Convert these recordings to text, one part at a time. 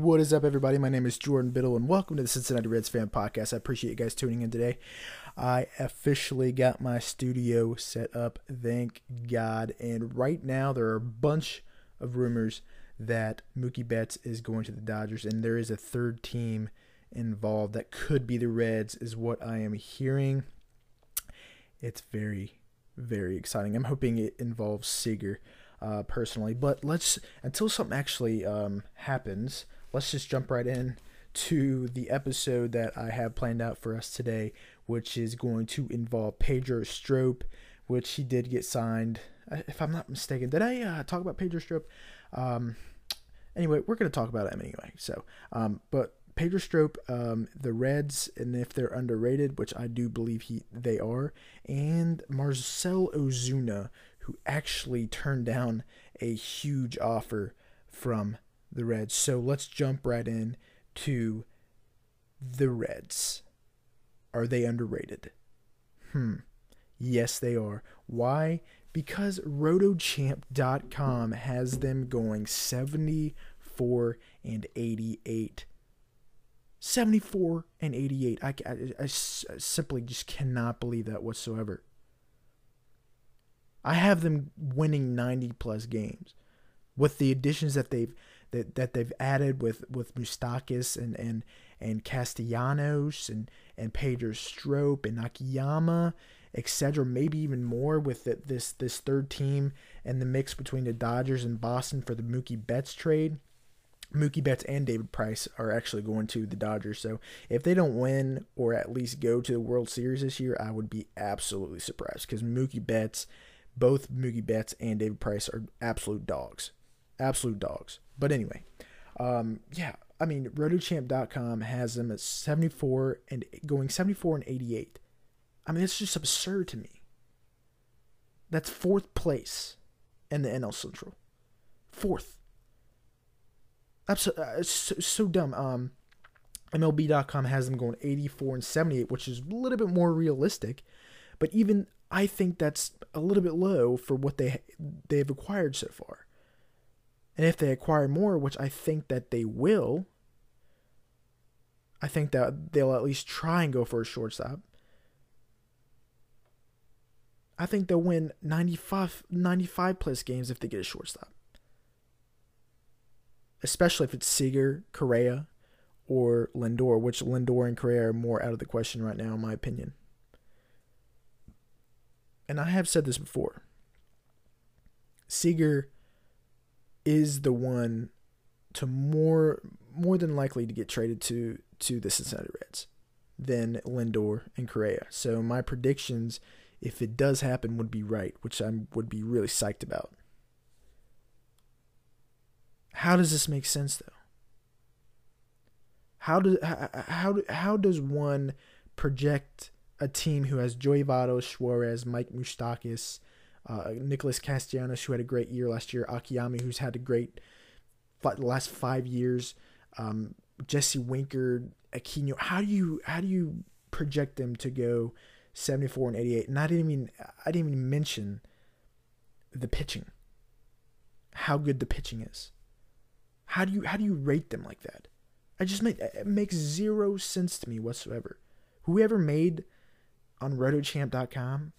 What is up, everybody? My name is Jordan Biddle, and welcome to the Cincinnati Reds Fan Podcast. I appreciate you guys tuning in today. I officially got my studio set up, thank God. And right now, there are a bunch of rumors that Mookie Betts is going to the Dodgers, and there is a third team involved that could be the Reds, is what I am hearing. It's very, very exciting. I'm hoping it involves Seager uh, personally. But let's until something actually um, happens, let's just jump right in to the episode that I have planned out for us today, which is going to involve Pedro Strop, which he did get signed. If I'm not mistaken, did I uh, talk about Pedro Strop? Um, anyway, we're going to talk about him anyway. So, um, but Pedro Strop, um, the Reds, and if they're underrated, which I do believe he they are, and Marcell Ozuna, who actually turned down a huge offer from the Reds. So let's jump right in to the Reds. Are they underrated? Hmm. Yes, they are. Why? Because rotochamp.com has them going 74 and 88. 74 and 88. I, I, I simply just cannot believe that whatsoever. I have them winning 90 plus games with the additions that they've that, that they've added with with Moustakas and and and Castellanos and and Pedro Strop and Akiyama, etc. Maybe even more with the, this this third team and the mix between the Dodgers and Boston for the Mookie Betts trade. Mookie Betts and David Price are actually going to the Dodgers. So if they don't win or at least go to the World Series this year, I would be absolutely surprised because Mookie Betts both Mookie Betts and David Price are absolute dogs. Absolute dogs. But anyway, um, yeah, I mean, rotochamp.com has them at 74 and going 74 and 88. I mean, it's just absurd to me. That's fourth place in the NL Central. Fourth. Absolutely, uh, so, so dumb. Um, MLB.com has them going 84 and 78, which is a little bit more realistic. But even I think that's a little bit low for what they they've acquired so far. And if they acquire more, which I think that they will, I think that they'll at least try and go for a shortstop. I think they'll win 95, 95 plus games if they get a shortstop. Especially if it's Seager, Correa, or Lindor, which Lindor and Correa are more out of the question right now, in my opinion and I have said this before, Seager is the one to more more than likely to get traded to to the Cincinnati Reds than Lindor and Correa. So my predictions, if it does happen, would be right, which I would be really psyched about. How does this make sense though? How does how how, how does one project a team who has Joey Votto, Suarez, Mike Moustakas, uh, Nicholas Castellanos, who had a great year last year, Akiyama, who's had a great the last five years, um, Jesse Winker, Aquino. How do you how do you project them to go 74 and 88? And I didn't even I didn't even mention the pitching. How good the pitching is. How do you how do you rate them like that? I just make it makes zero sense to me whatsoever. Whoever made on rotochamp.com,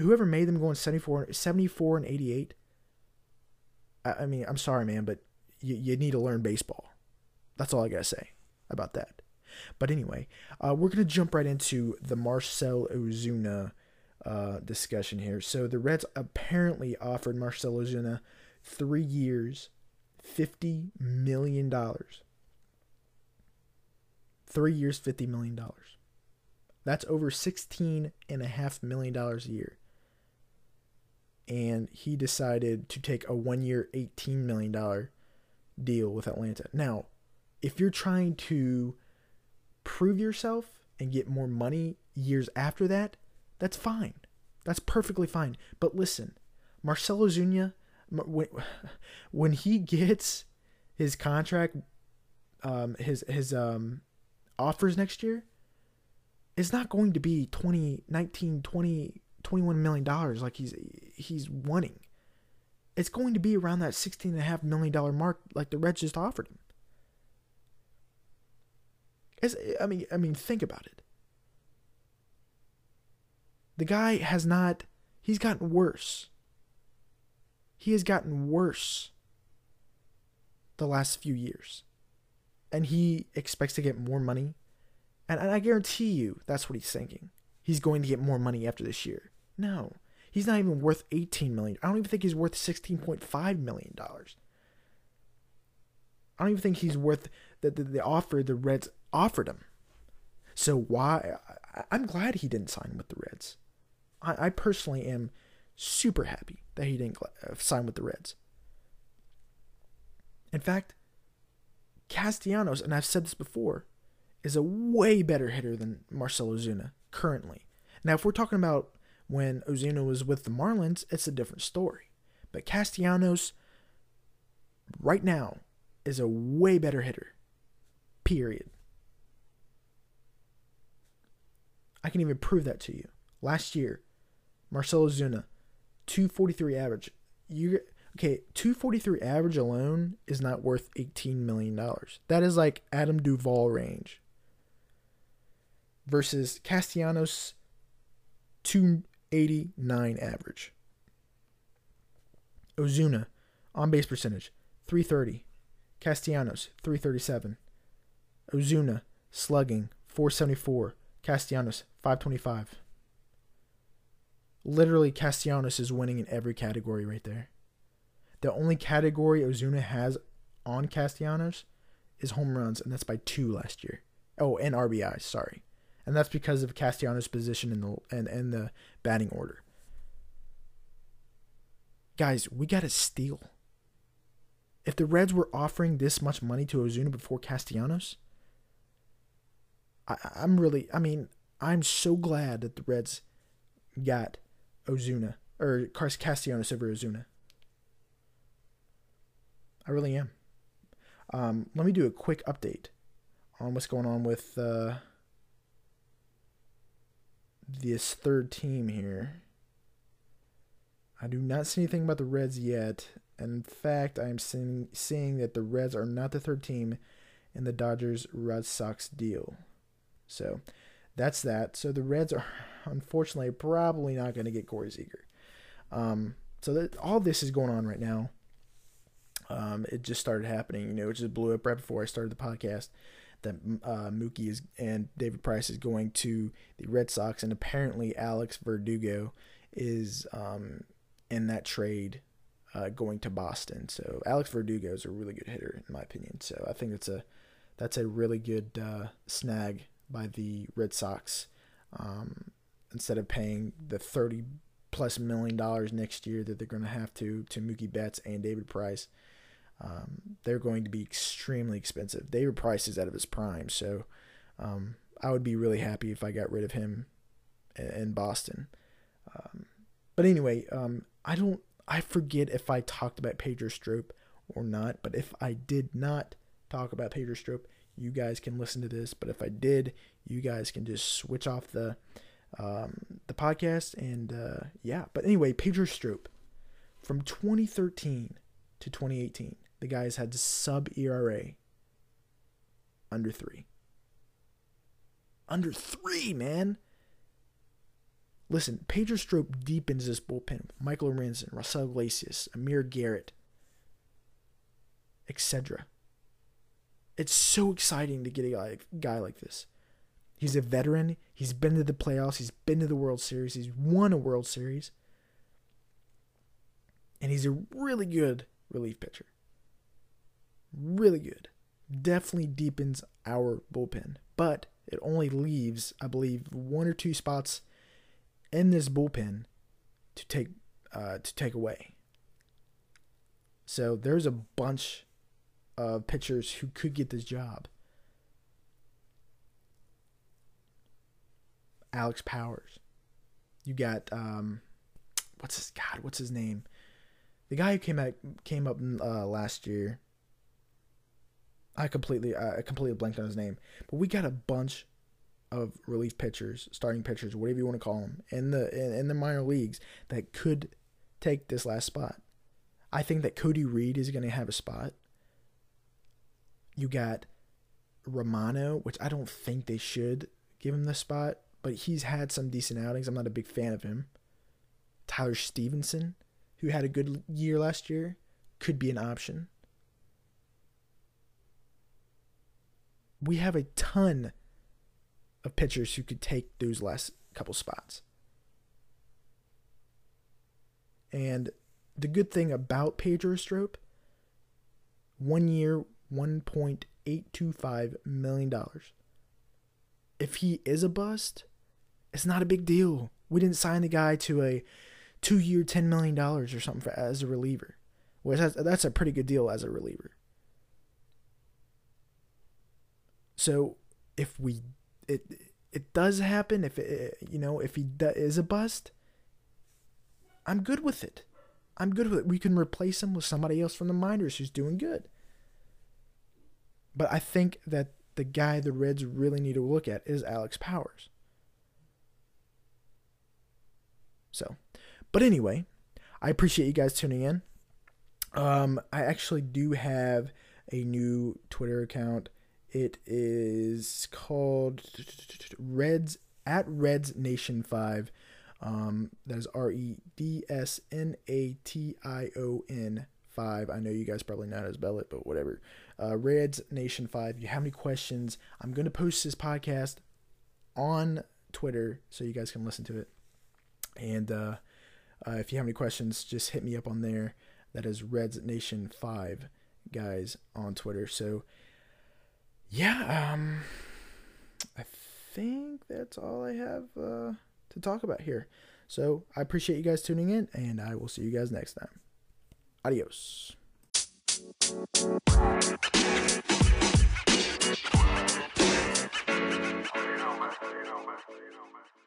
whoever made them going 74, 74 and 88, I, I mean, I'm sorry, man, but you, you need to learn baseball. That's all I got to say about that. But anyway, uh, we're going to jump right into the Marcell Ozuna uh, discussion here. So the Reds apparently offered Marcell Ozuna three years, $50 million. Three years, $50 million. That's over $16.5 million a year. And he decided to take a one year, $18 million deal with Atlanta. Now, if you're trying to prove yourself and get more money years after that, that's fine. That's perfectly fine. But listen, Marcell Ozuna, when, when he gets his contract, um, his his um, offers next year, it's not going to be 20, 20, 21 million dollars like he's he's wanting. it's going to be around that $16.5 million mark like the Reds just offered him. It's, I mean, I mean, think about it. The guy has not, he's gotten worse. He has gotten worse the last few years. And he expects to get more money. And, and I guarantee you that's what he's thinking. He's going to get more money after this year. No. He's not even worth 18 million. I don't even think he's worth 16.5 million dollars. I don't even think he's worth the, the, the offer the Reds offered him. So why I'm glad he didn't sign with the Reds. I, I personally am super happy that he didn't uh, sign with the Reds. In fact, Castellanos, and I've said this before, is a way better hitter than Marcell Ozuna currently. Now, if we're talking about when Ozuna was with the Marlins, it's a different story. But Castellanos, right now, is a way better hitter. Period. I can even prove that to you. Last year, Marcelo Ozuna, 243 average. You okay, 243 average alone is not worth 18 million dollars. That is like Adam Duvall range. Versus Castellanos 289 average. Ozuna on base percentage 330. Castellanos 337. Ozuna slugging 474. Castellanos 525 literally Castellanos is winning in every category right there. The only category Ozuna has on Castellanos is home runs, and that's by two last year. Oh, and RBI, sorry. And that's because of Castellanos' position in the and, and the batting order. Guys, we got to steal. If the Reds were offering this much money to Ozuna before Castellanos, I, I'm really, I mean, I'm so glad that the Reds got Ozuna or Castellanos over Ozuna. I really am. Um, let me do a quick update on what's going on with uh, this third team here. I do not see anything about the Reds yet. In fact, I am seeing, seeing that the Reds are not the third team in the Dodgers Red Sox deal. So that's that. So the Reds are unfortunately probably not going to get Corey Seager. Um, so that all this is going on right now. Um, it just started happening. You know, it just blew up right before I started the podcast. That uh, Mookie is and David Price is going to the Red Sox, and apparently Alex Verdugo is um, in that trade uh, going to Boston. So Alex Verdugo is a really good hitter in my opinion. So I think that's a that's a really good uh, snag by the Red Sox. Um, instead of paying the 30 plus million dollars next year that they're going to have to to Mookie Betts and David Price, um, they're going to be extremely expensive. David Price is out of his prime, so um, I would be really happy if I got rid of him in Boston. Um, but anyway, um, I don't. I forget if I talked about Pedro Strop or not. But if I did not talk about Pedro Strop, you guys can listen to this. But if I did, you guys can just switch off the um, the podcast. And uh, yeah, but anyway, Pedro Strop from 2013 to 2018, the guys had sub ERA under three. Under three, man. Listen, Pedro Strop deepens this bullpen. Michael Lorenzen, Raisel Iglesias, Amir Garrett, etc. It's so exciting to get a guy, guy like this. He's a veteran. He's been to the playoffs. He's been to the World Series. He's won a World Series. And he's a really good relief pitcher. Really good. Definitely deepens our bullpen. But it only leaves, I believe, one or two spots in this bullpen to take uh, to take away. So there's a bunch of pitchers who could get this job. Alex Powers. You got um, what's his God? What's his name? The guy who came out came up uh, last year. I completely I completely blanked on his name, but we got a bunch of relief pitchers, starting pitchers, whatever you want to call them, in the in, in the minor leagues that could take this last spot. I think that Cody Reed is going to have a spot. You got Romano, which I don't think they should give him the spot, but he's had some decent outings. I'm not a big fan of him. Tyler Stephenson, who had a good year last year, could be an option. We have a ton of pitchers who could take those last couple spots. And the good thing about Pedro Strop, one year, $1.825 million. If he is a bust, it's not a big deal. We didn't sign the guy to a two year, $10 million or something for, as a reliever. Well, that's, that's a pretty good deal as a reliever. So if we, it, it does happen, if it, you know, if he is a bust, I'm good with it. I'm good with it. We can replace him with somebody else from the minors who's doing good. But I think that the guy the Reds really need to look at is Alex Powers. So, but anyway, I appreciate you guys tuning in. Um, I actually do have a new Twitter account. It is called Reds at Reds Nation Five. Um, that is R E D S N A T I O N 5. I know you guys probably know how to spell it, but whatever. Uh, Reds Nation 5. If you have any questions, I'm going to post this podcast on Twitter so you guys can listen to it. And uh, uh, if you have any questions, just hit me up on there. That is Reds Nation 5, guys, on Twitter. So, yeah, um, I think that's all I have uh, to talk about here. So I appreciate you guys tuning in, and I will see you guys next time. Adios. you know, man. You know, man. You know, man.